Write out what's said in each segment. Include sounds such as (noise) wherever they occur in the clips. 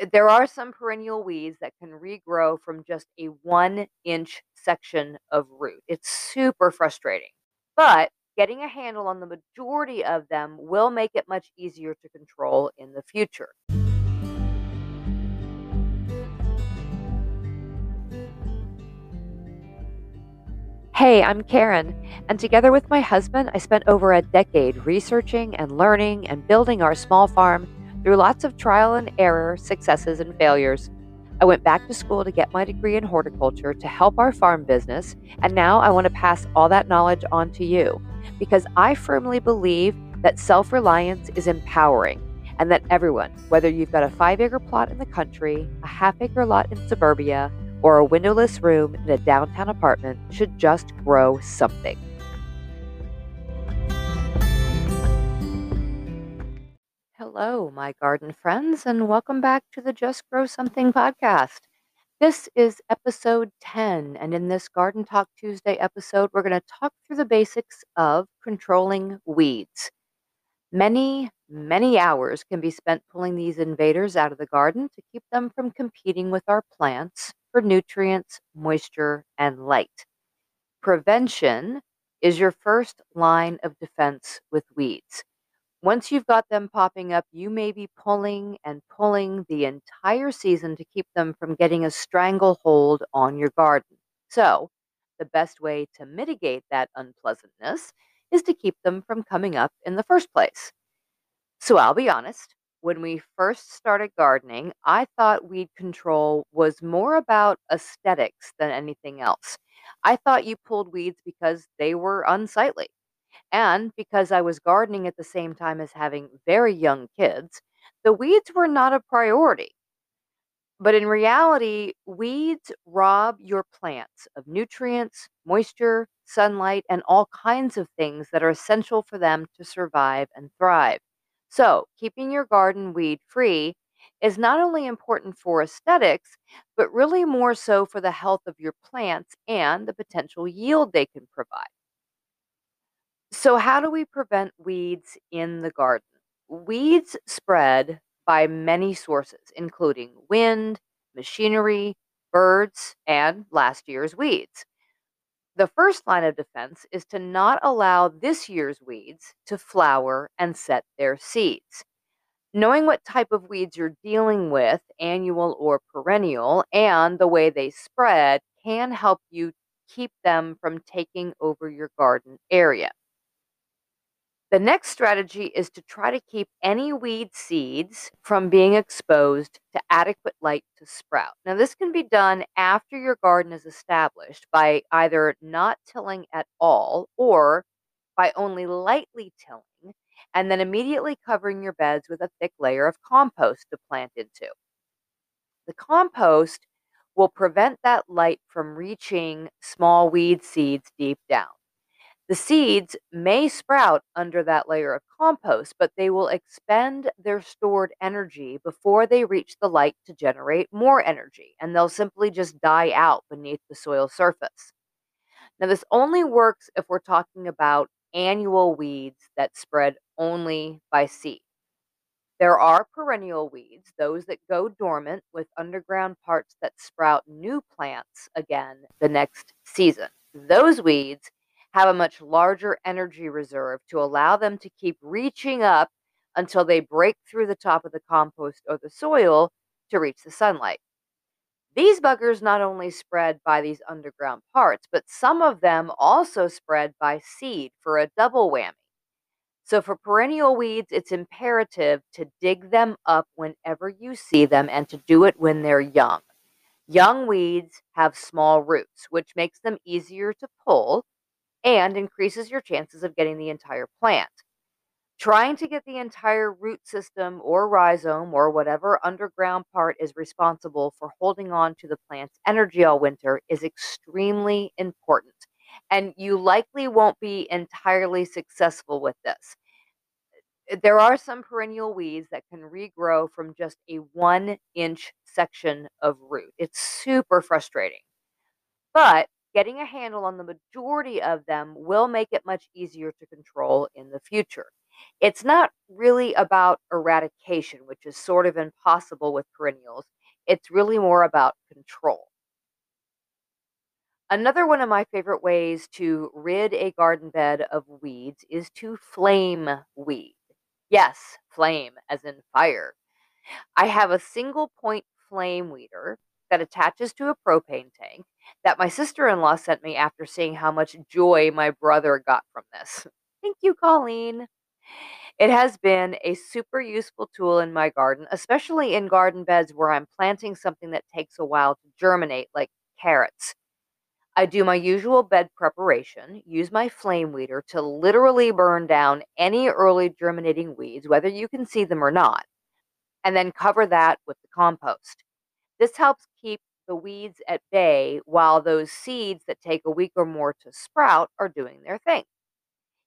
Uh, There are some perennial weeds that can regrow from just a one inch section of root. It's super frustrating. But getting a handle on the majority of them will make it much easier to control in the future. Hey, I'm Karen, and together with my husband, I spent over a decade researching and learning and building our small farm through lots of trial and error, successes and failures. I went back to school to get my degree in horticulture to help our farm business, and now I want to pass all that knowledge on to you because I firmly believe that self reliance is empowering and that everyone, whether you've got a five acre plot in the country, a half acre lot in suburbia, or a windowless room in a downtown apartment, should just grow something. Hello, my garden friends, and welcome back to the Just Grow Something podcast. This is episode 10, and in this Garden Talk Tuesday episode, we're going to talk through the basics of controlling weeds. Many, many hours can be spent pulling these invaders out of the garden to keep them from competing with our plants for nutrients, moisture, and light. Prevention is your first line of defense with weeds. Once you've got them popping up, you may be pulling and pulling the entire season to keep them from getting a stranglehold on your garden. So, the best way to mitigate that unpleasantness is to keep them from coming up in the first place. So, I'll be honest, when we first started gardening, I thought weed control was more about aesthetics than anything else. I thought you pulled weeds because they were unsightly. And because I was gardening at the same time as having very young kids, the weeds were not a priority. But in reality, weeds rob your plants of nutrients, moisture, sunlight, and all kinds of things that are essential for them to survive and thrive. So, keeping your garden weed free is not only important for aesthetics, but really more so for the health of your plants and the potential yield they can provide. So, how do we prevent weeds in the garden? Weeds spread by many sources, including wind, machinery, birds, and last year's weeds. The first line of defense is to not allow this year's weeds to flower and set their seeds. Knowing what type of weeds you're dealing with, annual or perennial, and the way they spread can help you keep them from taking over your garden area. The next strategy is to try to keep any weed seeds from being exposed to adequate light to sprout. Now, this can be done after your garden is established by either not tilling at all or by only lightly tilling and then immediately covering your beds with a thick layer of compost to plant into. The compost will prevent that light from reaching small weed seeds deep down. The seeds may sprout under that layer of compost, but they will expend their stored energy before they reach the light to generate more energy, and they'll simply just die out beneath the soil surface. Now, this only works if we're talking about annual weeds that spread only by seed. There are perennial weeds, those that go dormant with underground parts that sprout new plants again the next season. Those weeds have a much larger energy reserve to allow them to keep reaching up until they break through the top of the compost or the soil to reach the sunlight. These buggers not only spread by these underground parts, but some of them also spread by seed for a double whammy. So, for perennial weeds, it's imperative to dig them up whenever you see them and to do it when they're young. Young weeds have small roots, which makes them easier to pull and increases your chances of getting the entire plant. Trying to get the entire root system or rhizome or whatever underground part is responsible for holding on to the plant's energy all winter is extremely important. And you likely won't be entirely successful with this. There are some perennial weeds that can regrow from just a one inch section of root. It's super frustrating. But getting a handle on the majority of them will make it much easier to control in the future. It's not really about eradication, which is sort of impossible with perennials. It's really more about control. Another one of my favorite ways to rid a garden bed of weeds is to flame weed. Yes, flame, as in fire. I have a single point flame weeder that attaches to a propane tank that my sister in law sent me after seeing how much joy my brother got from this. Thank you, Colleen. It has been a super useful tool in my garden, especially in garden beds where I'm planting something that takes a while to germinate, like carrots. I do my usual bed preparation, use my flame weeder to literally burn down any early germinating weeds, whether you can see them or not, and then cover that with the compost. This helps keep the weeds at bay while those seeds that take a week or more to sprout are doing their thing.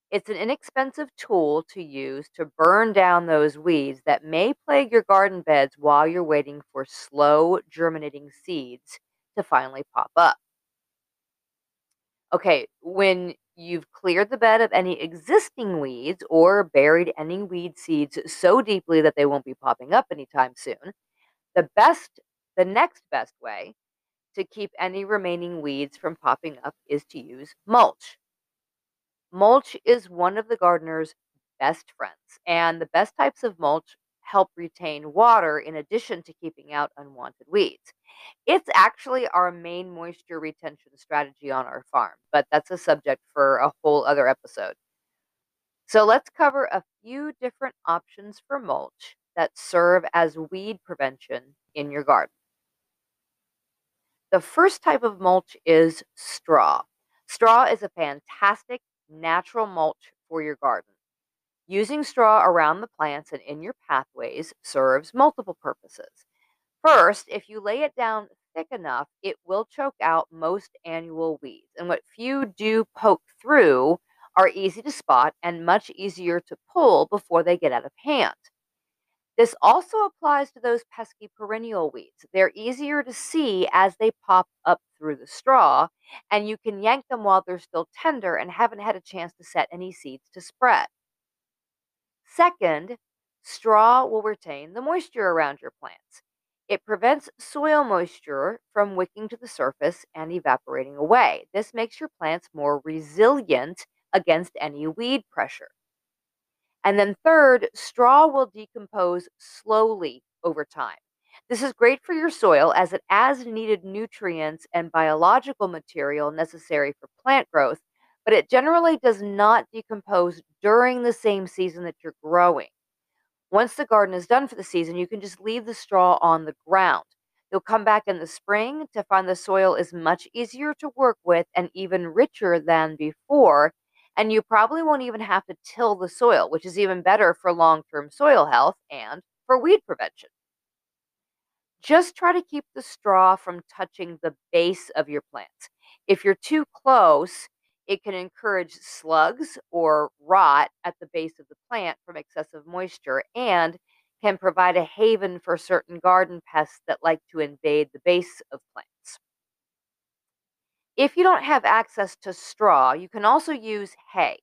It's an inexpensive tool to use to burn down those weeds that may plague your garden beds while you're waiting for slow germinating seeds to finally pop up. Okay, when you've cleared the bed of any existing weeds or buried any weed seeds so deeply that they won't be popping up anytime soon, the best the next best way to keep any remaining weeds from popping up is to use mulch. Mulch is one of the gardener's best friends, and the best types of mulch help retain water in addition to keeping out unwanted weeds. It's actually our main moisture retention strategy on our farm, but that's a subject for a whole other episode. So let's cover a few different options for mulch that serve as weed prevention in your garden. The first type of mulch is straw. Straw is a fantastic natural mulch for your garden. Using straw around the plants and in your pathways serves multiple purposes. First, if you lay it down thick enough, it will choke out most annual weeds. And what few do poke through are easy to spot and much easier to pull before they get out of hand. This also applies to those pesky perennial weeds. They're easier to see as they pop up through the straw, and you can yank them while they're still tender and haven't had a chance to set any seeds to spread. Second, straw will retain the moisture around your plants. It prevents soil moisture from wicking to the surface and evaporating away. This makes your plants more resilient against any weed pressure. And then, third, straw will decompose slowly over time. This is great for your soil as it adds needed nutrients and biological material necessary for plant growth, but it generally does not decompose during the same season that you're growing. Once the garden is done for the season, you can just leave the straw on the ground. You'll come back in the spring to find the soil is much easier to work with and even richer than before. And you probably won't even have to till the soil, which is even better for long term soil health and for weed prevention. Just try to keep the straw from touching the base of your plants. If you're too close, it can encourage slugs or rot at the base of the plant from excessive moisture and can provide a haven for certain garden pests that like to invade the base of plants. If you don't have access to straw, you can also use hay.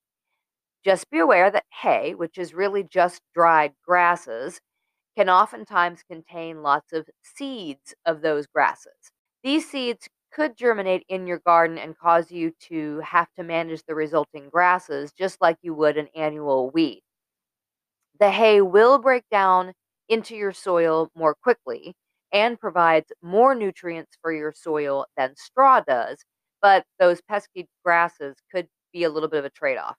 Just be aware that hay, which is really just dried grasses, can oftentimes contain lots of seeds of those grasses. These seeds could germinate in your garden and cause you to have to manage the resulting grasses just like you would an annual weed. The hay will break down into your soil more quickly and provides more nutrients for your soil than straw does, but those pesky grasses could be a little bit of a trade off.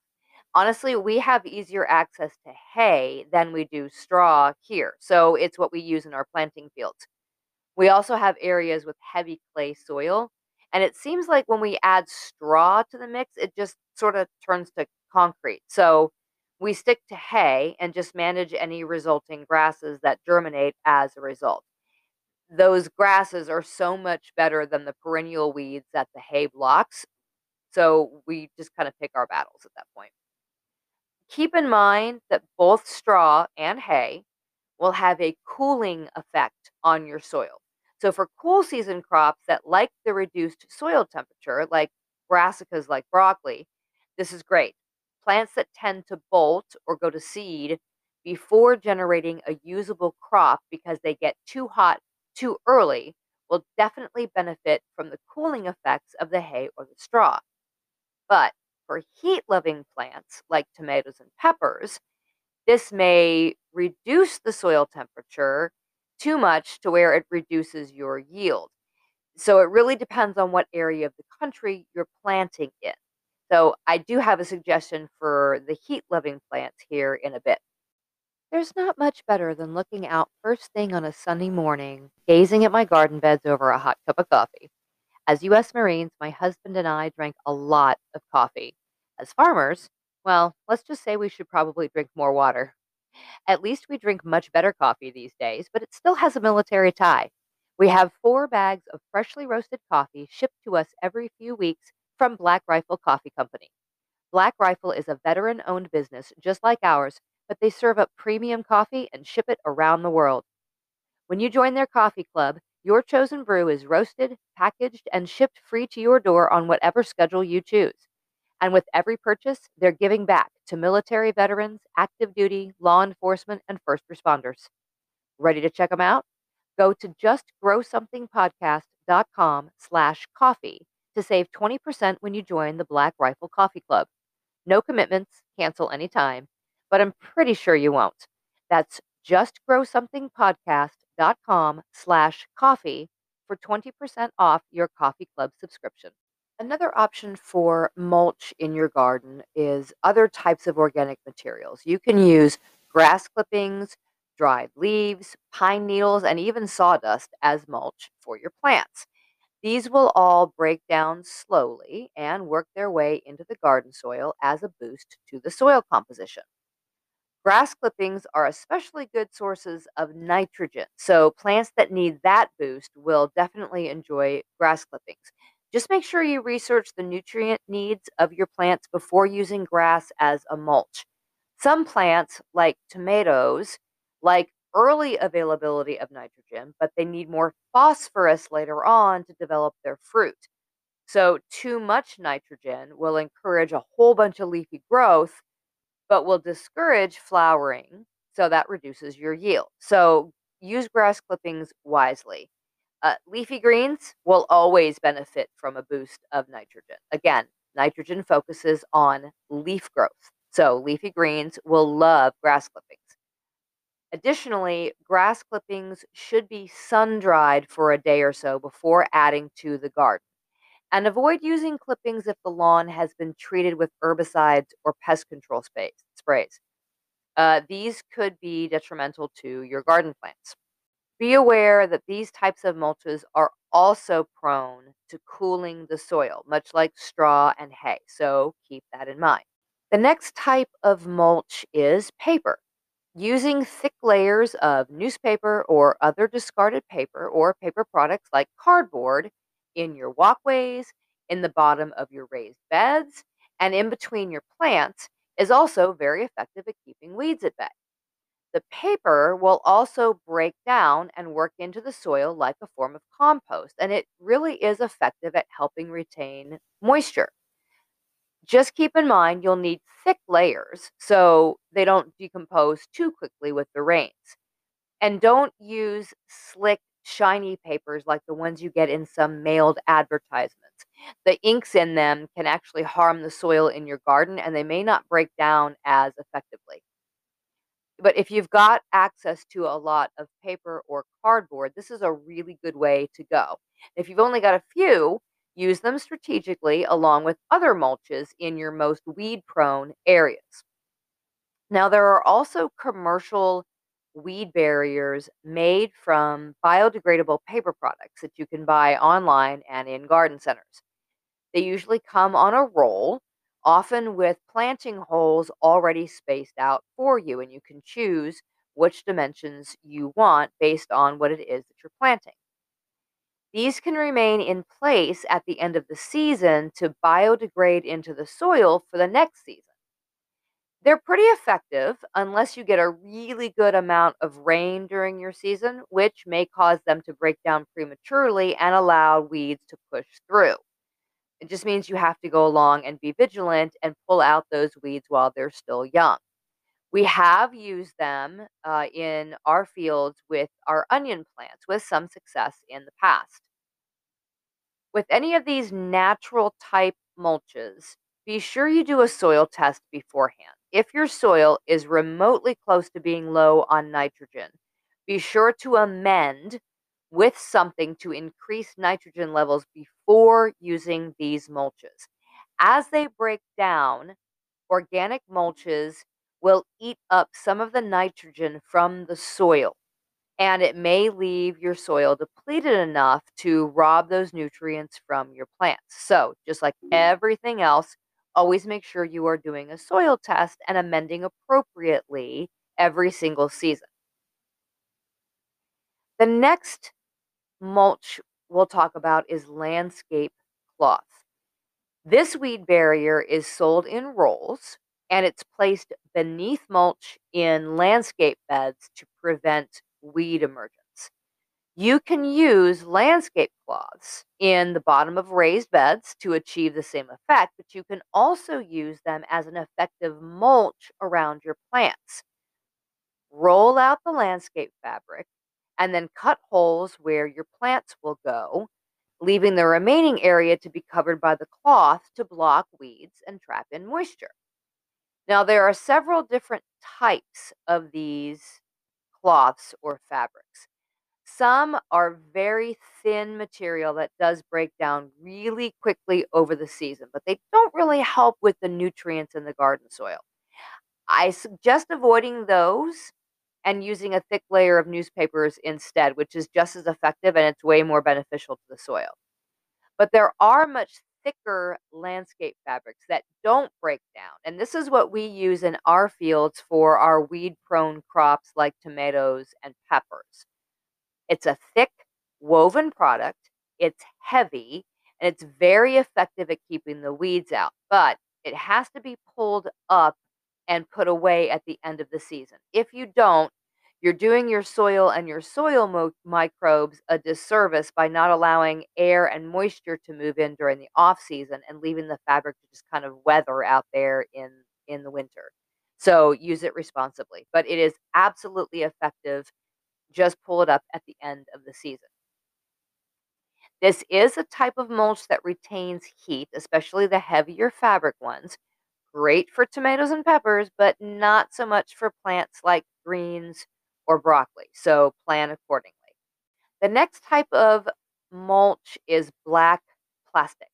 Honestly, we have easier access to hay than we do straw here, so it's what we use in our planting fields. We also have areas with heavy clay soil. And it seems like when we add straw to the mix, it just sort of turns to concrete. So we stick to hay and just manage any resulting grasses that germinate as a result. Those grasses are so much better than the perennial weeds that the hay blocks. So we just kind of pick our battles at that point. Keep in mind that both straw and hay will have a cooling effect on your soil. So for cool season crops that like the reduced soil temperature, like brassicas like broccoli, this is great. Plants that tend to bolt or go to seed before generating a usable crop because they get too hot too early will definitely benefit from the cooling effects of the hay or the straw. But for heat loving plants like tomatoes and peppers, this may reduce the soil temperature too much to where it reduces your yield. So it really depends on what area of the country you're planting in. So I do have a suggestion for the heat loving plants here in a bit. There's not much better than looking out first thing on a sunny morning, gazing at my garden beds over a hot cup of coffee. As U.S. Marines, my husband and I drank a lot of coffee. As farmers, well, let's just say we should probably drink more water. At least we drink much better coffee these days, but it still has a military tie. We have four bags of freshly roasted coffee shipped to us every few weeks from Black Rifle Coffee Company. Black Rifle is a veteran owned business just like ours, but they serve up premium coffee and ship it around the world. When you join their coffee club, your chosen brew is roasted, packaged, and shipped free to your door on whatever schedule you choose. And with every purchase, they're giving back to military veterans, active duty, law enforcement, and first responders. Ready to check them out? Go to justgrowsomethingpodcast.com slash coffee to save 20% when you join the Black Rifle Coffee Club. No commitments, cancel anytime, but I'm pretty sure you won't. That's justgrowsomethingpodcast.com slash coffee for 20% off your coffee club subscription. Another option for mulch in your garden is other types of organic materials. You can use grass clippings, dried leaves, pine needles, and even sawdust as mulch for your plants. These will all break down slowly and work their way into the garden soil as a boost to the soil composition. Grass clippings are especially good sources of nitrogen, so plants that need that boost will definitely enjoy grass clippings. Just make sure you research the nutrient needs of your plants before using grass as a mulch. Some plants, like tomatoes, like early availability of nitrogen, but they need more phosphorus later on to develop their fruit. So, too much nitrogen will encourage a whole bunch of leafy growth, but will discourage flowering. So, that reduces your yield. So, use grass clippings wisely. Uh, leafy greens will always benefit from a boost of nitrogen. Again, nitrogen focuses on leaf growth. So leafy greens will love grass clippings. Additionally, grass clippings should be sun dried for a day or so before adding to the garden. And avoid using clippings if the lawn has been treated with herbicides or pest control sprays. Uh, these could be detrimental to your garden plants. Be aware that these types of mulches are also prone to cooling the soil, much like straw and hay, so keep that in mind. The next type of mulch is paper. Using thick layers of newspaper or other discarded paper or paper products like cardboard in your walkways, in the bottom of your raised beds, and in between your plants is also very effective at keeping weeds at bay. The paper will also break down and work into the soil like a form of compost, and it really is effective at helping retain moisture. Just keep in mind you'll need thick layers so they don't decompose too quickly with the rains. And don't use slick, shiny papers like the ones you get in some mailed advertisements. The inks in them can actually harm the soil in your garden and they may not break down as effectively. But if you've got access to a lot of paper or cardboard, this is a really good way to go. If you've only got a few, use them strategically along with other mulches in your most weed prone areas. Now, there are also commercial weed barriers made from biodegradable paper products that you can buy online and in garden centers. They usually come on a roll often with planting holes already spaced out for you, and you can choose which dimensions you want based on what it is that you're planting. These can remain in place at the end of the season to biodegrade into the soil for the next season. They're pretty effective unless you get a really good amount of rain during your season, which may cause them to break down prematurely and allow weeds to push through It just means you have to go along and be vigilant and pull out those weeds while they're still young. We have used them uh, in our fields with our onion plants with some success in the past. With any of these natural type mulches, be sure you do a soil test beforehand. If your soil is remotely close to being low on nitrogen, be sure to amend with something to increase nitrogen levels before using these mulches. As they break down, organic mulches will eat up some of the nitrogen from the soil and it may leave your soil depleted enough to rob those nutrients from your plants. So, just like everything else, always make sure you are doing a soil test and amending appropriately every single season. The next mulch we'll talk about is landscape cloth. This weed barrier is sold in rolls and it's placed beneath mulch in landscape beds to prevent weed emergence. You can use landscape cloths in the bottom of raised beds to achieve the same effect, but you can also use them as an effective mulch around your plants. Roll out the landscape fabric and then cut holes where your plants will go, leaving the remaining area to be covered by the cloth to block weeds and trap in moisture. Now, there are several different types of these cloths or fabrics. Some are very thin material that does break down really quickly over the season, but they don't really help with the nutrients in the garden soil. I suggest avoiding those and using a thick layer of newspapers instead, which is just as effective and it's way more beneficial to the soil. But there are much thicker landscape fabrics that don't break down. And this is what we use in our fields for our weed prone crops like tomatoes and peppers. It's a thick woven product, it's heavy, and it's very effective at keeping the weeds out, but it has to be pulled up and put away at the end of the season. If you don't, you're doing your soil and your soil mo- microbes a disservice by not allowing air and moisture to move in during the off season and leaving the fabric to just kind of weather out there in in the winter. So use it responsibly, but it is absolutely effective. Just pull it up at the end of the season. This is a type of mulch that retains heat, especially the heavier fabric ones. Great for tomatoes and peppers, but not so much for plants like greens or broccoli. So plan accordingly. The next type of mulch is black plastic.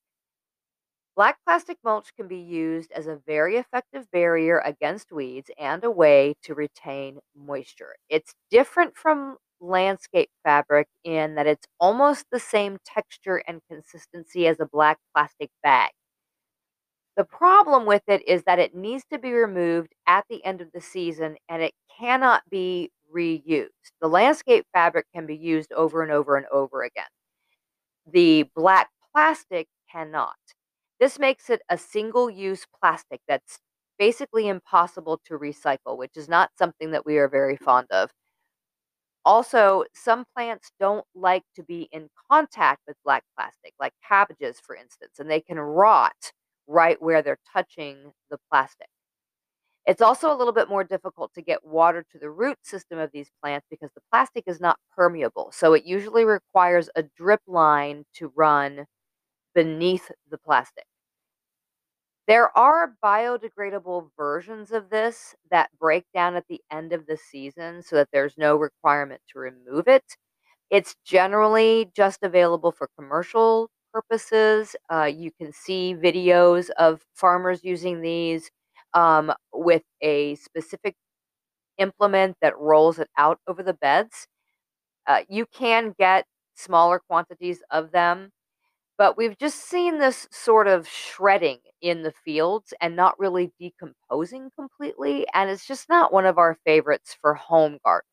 Black plastic mulch can be used as a very effective barrier against weeds and a way to retain moisture. It's different from landscape fabric in that it's almost the same texture and consistency as a black plastic bag. The problem with it is that it needs to be removed at the end of the season and it cannot be reused. The landscape fabric can be used over and over and over again. The black plastic cannot. This makes it a single use plastic that's basically impossible to recycle, which is not something that we are very fond of. Also, some plants don't like to be in contact with black plastic, like cabbages, for instance, and they can rot right where they're touching the plastic. It's also a little bit more difficult to get water to the root system of these plants because the plastic is not permeable. So it usually requires a drip line to run beneath the plastic. There are biodegradable versions of this that break down at the end of the season so that there's no requirement to remove it. It's generally just available for commercial purposes. Uh, you can see videos of farmers using these um, with a specific implement that rolls it out over the beds. Uh, you can get smaller quantities of them, but we've just seen this sort of shredding in the fields and not really decomposing completely. And it's just not one of our favorites for home gardeners.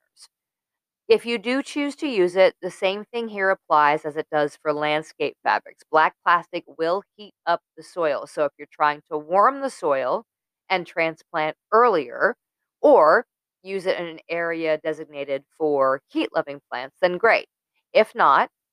If you do choose to use it, the same thing here applies as it does for landscape fabrics. Black plastic will heat up the soil. So if you're trying to warm the soil, and transplant earlier, or use it in an area designated for heat loving plants, then great. If not,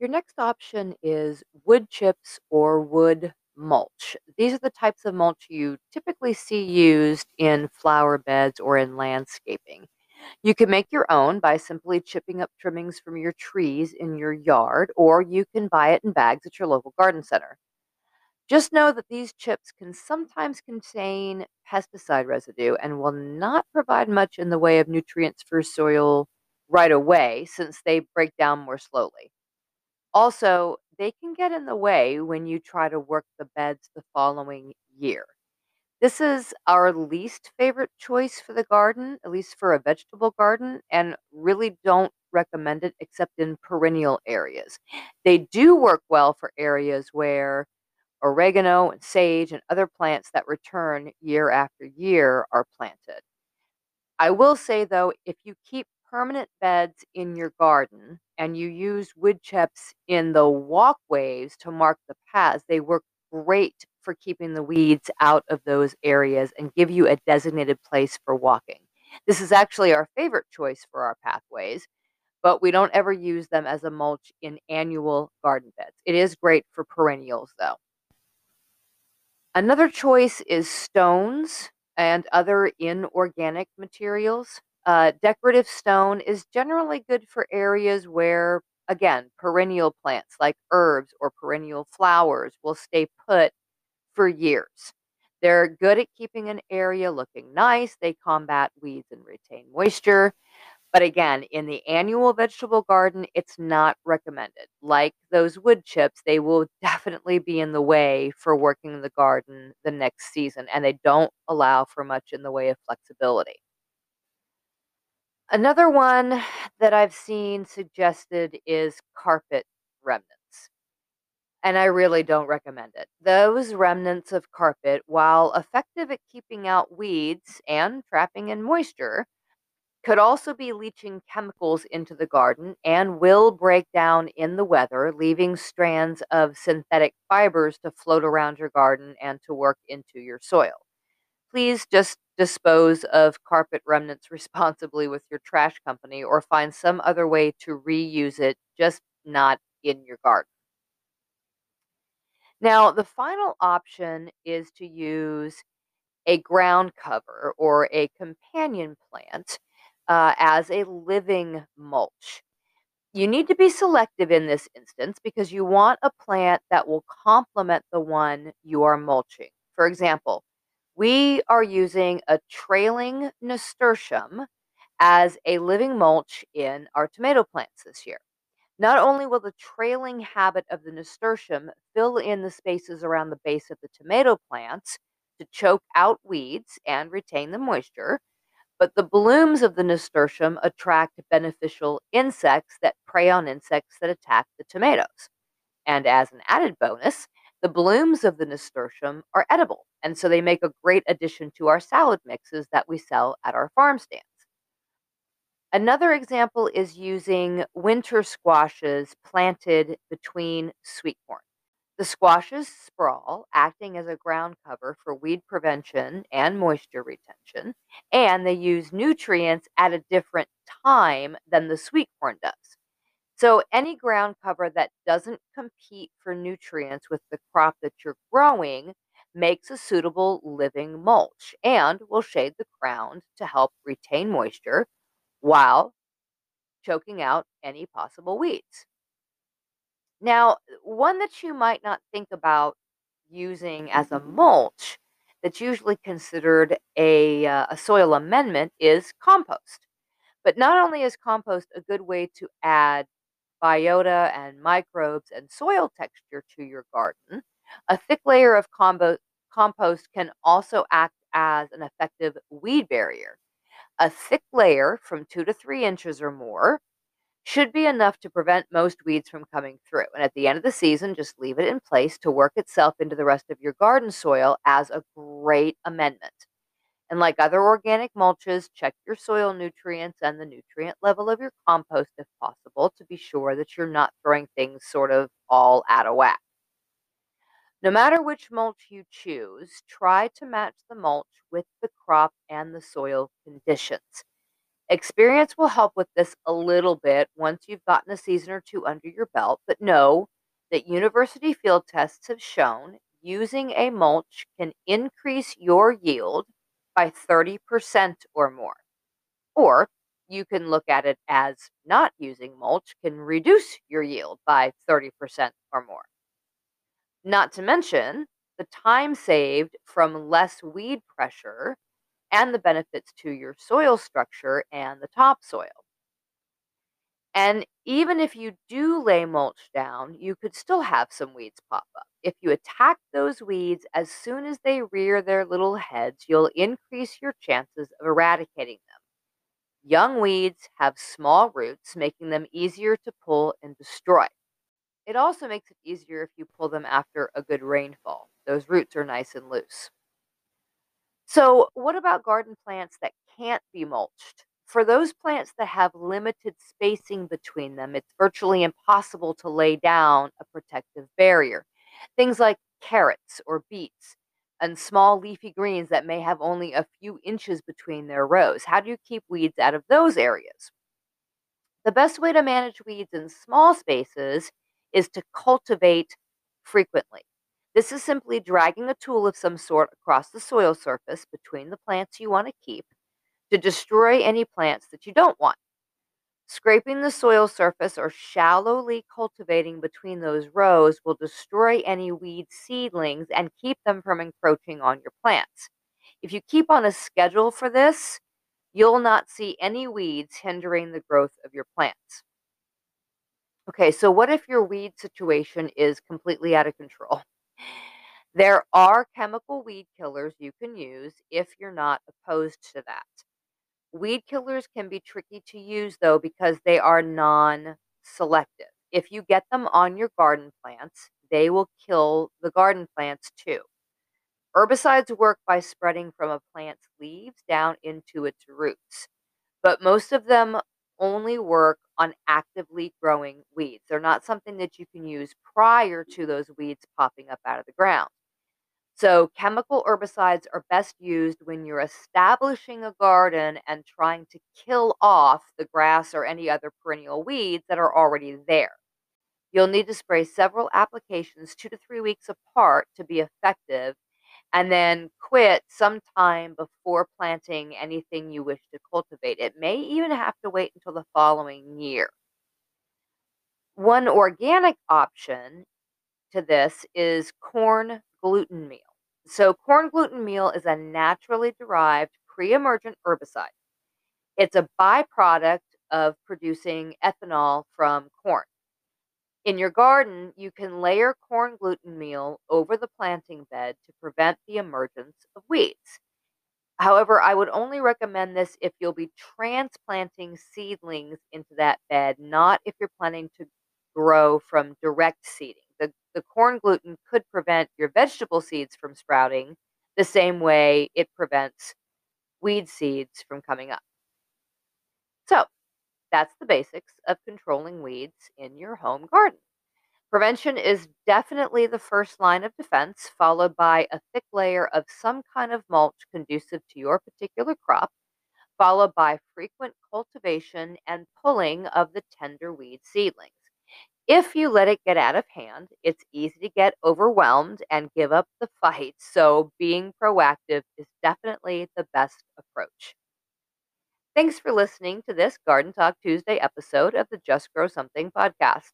Your next option is wood chips or wood mulch. These are the types of mulch you typically see used in flower beds or in landscaping. You can make your own by simply chipping up trimmings from your trees in your yard, or you can buy it in bags at your local garden center. Just know that these chips can sometimes contain pesticide residue and will not provide much in the way of nutrients for soil right away since they break down more slowly. Also, they can get in the way when you try to work the beds the following year. This is our least favorite choice for the garden, at least for a vegetable garden, and really don't recommend it except in perennial areas. They do work well for areas where oregano and sage and other plants that return year after year are planted. I will say though, if you keep permanent beds in your garden and you use wood chips in the walkways to mark the paths, they work great for keeping the weeds out of those areas and give you a designated place for walking. This is actually our favorite choice for our pathways, but we don't ever use them as a mulch in annual garden beds. It is great for perennials though. Another choice is stones and other inorganic materials. Uh, decorative stone is generally good for areas where, again, perennial plants like herbs or perennial flowers will stay put for years. They're good at keeping an area looking nice. They combat weeds and retain moisture. But again, in the annual vegetable garden, it's not recommended. Like those wood chips, they will (laughs) definitely be in the way for working the garden the next season, and they don't allow for much in the way of flexibility. Another one that I've seen suggested is carpet remnants. And I really don't recommend it. Those remnants of carpet, while effective at keeping out weeds and trapping in moisture, could also be leaching chemicals into the garden and will break down in the weather, leaving strands of synthetic fibers to float around your garden and to work into your soil. Please just dispose of carpet remnants (laughs) responsibly with your trash company or find some other way to reuse it, just not in your garden. Now, the final option is to use a ground cover or a companion plant uh, as a living mulch. You need to be selective in this instance because you want a plant that will complement the one you are mulching. For example, we are using a trailing nasturtium as a living mulch in our tomato plants this year. Not only will the trailing habit of the nasturtium fill in the spaces around the base of the tomato plants to choke out weeds and retain the moisture, but the blooms of the nasturtium attract beneficial insects that prey on insects that attack the tomatoes. And as an added bonus, the blooms of the nasturtium are edible, and so they make a great addition to our salad mixes that we sell at our farm stands. Another example is using winter squashes planted between sweet corn. The squashes sprawl, acting as a ground cover for weed prevention and moisture retention, and they use nutrients at a different time than the sweet corn does. So, any ground cover that doesn't compete for nutrients with the crop that you're growing makes a suitable living mulch and will shade the ground to help retain moisture while choking out any possible weeds. Now, one that you might not think about using as a mulch that's usually considered a, uh, a soil amendment is compost. But not only is compost a good way to add biota and microbes and soil texture to your garden, a thick layer of combo- compost can also act as an effective weed barrier. A thick layer from two to three inches or more should be enough to prevent most weeds from coming through. And at the end of the season, just leave it in place to work itself into the rest of your garden soil as a great amendment. And like other organic mulches, check your soil nutrients and the nutrient level of your compost if possible to be sure that you're not throwing things sort of all out of whack. No matter which mulch you choose, try to match the mulch with the crop and the soil conditions. Experience will help with this a little bit once you've gotten a season or two under your belt, but know that university field tests have shown using a mulch can increase your yield by 30% or more. Or you can look at it as not using mulch can reduce your yield by 30% or more. Not to mention the time saved from less weed pressure and the benefits to your soil structure and the topsoil. And even if you do lay mulch down, you could still have some weeds pop up. If you attack those weeds as soon as they rear their little heads, you'll increase your chances of eradicating them. Young weeds have small roots, making them easier to pull and destroy. It also makes it easier if you pull them after a good rainfall. Those roots are nice and loose. So, what about garden plants that can't be mulched? For those plants that have limited spacing between them, it's virtually impossible to lay down a protective barrier. Things like carrots or beets and small leafy greens that may have only a few inches between their rows. How do you keep weeds out of those areas? The best way to manage weeds in small spaces is to cultivate frequently. This is simply dragging a tool of some sort across the soil surface between the plants you want to keep to destroy any plants that you don't want. Scraping the soil surface or shallowly cultivating between those rows will destroy any weed seedlings and keep them from encroaching on your plants. If you keep on a schedule for this, you'll not see any weeds hindering the growth of your plants. Okay, so what if your weed situation is completely out of control? There are chemical weed killers you can use if you're not opposed to that. Weed killers can be tricky to use though because they are non selective. If you get them on your garden plants, they will kill the garden plants too. Herbicides work by spreading from a plant's leaves down into its roots, but most of them only work on actively growing weeds. They're not something that you can use prior to those weeds popping up out of the ground. So, chemical herbicides are best used when you're establishing a garden and trying to kill off the grass or any other perennial weeds that are already there. You'll need to spray several applications two to three weeks apart to be effective and then quit sometime before planting anything you wish to cultivate. It may even have to wait until the following year. One organic option to this is corn gluten meal. So, corn gluten meal is a naturally derived pre emergent herbicide. It's a byproduct of producing ethanol from corn. In your garden, you can layer corn gluten meal over the planting bed to prevent the emergence of weeds. However, I would only recommend this if you'll be transplanting seedlings into that bed, not if you're planning to grow from direct seeding. The, the corn gluten could prevent your vegetable seeds from sprouting the same way it prevents weed seeds from coming up. So, that's the basics of controlling weeds in your home garden. Prevention is definitely the first line of defense, followed by a thick layer of some kind of mulch conducive to your particular crop, followed by frequent cultivation and pulling of the tender weed seedlings. If you let it get out of hand, it's easy to get overwhelmed and give up the fight, (laughs) so being proactive is definitely the best approach. Thanks for listening to this Garden Talk Tuesday episode of the Just Grow Something podcast.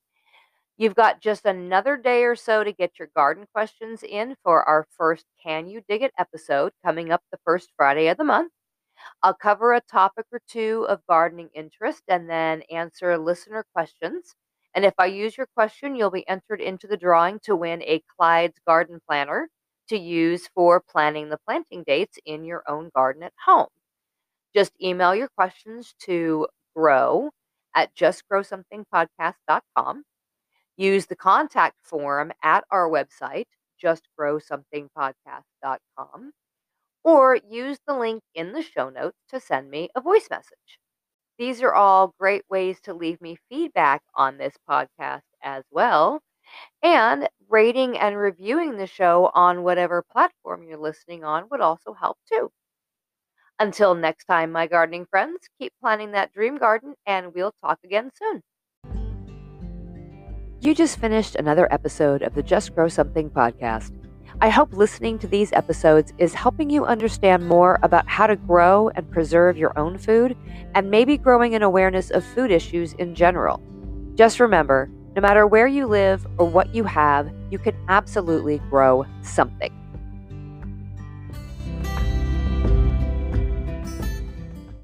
You've got just another day or so to get your garden questions in for our first Can You Dig It episode coming up the first Friday of the month. I'll cover a topic or two of gardening interest and then answer listener questions. And if I use your question, you'll be entered into the drawing to win a Clyde's Garden Planner to use for planning the planting dates in your own garden at home. Just email your questions to grow at justgrowsomethingpodcast.com. Use the contact form at our website, justgrowsomethingpodcast.com, or use the link in the show notes to send me a voice message. These are all great ways to leave me feedback on this podcast as well. And rating and reviewing the show on whatever platform you're listening on would also help too. Until next time, my gardening friends, keep planting that dream garden and we'll talk again soon. You just finished another episode of the Just Grow Something podcast. I hope listening to these episodes is helping you understand more about how to grow and preserve your own food and maybe growing an awareness of food issues in general. Just remember no matter where you live or what you have, you can absolutely grow something.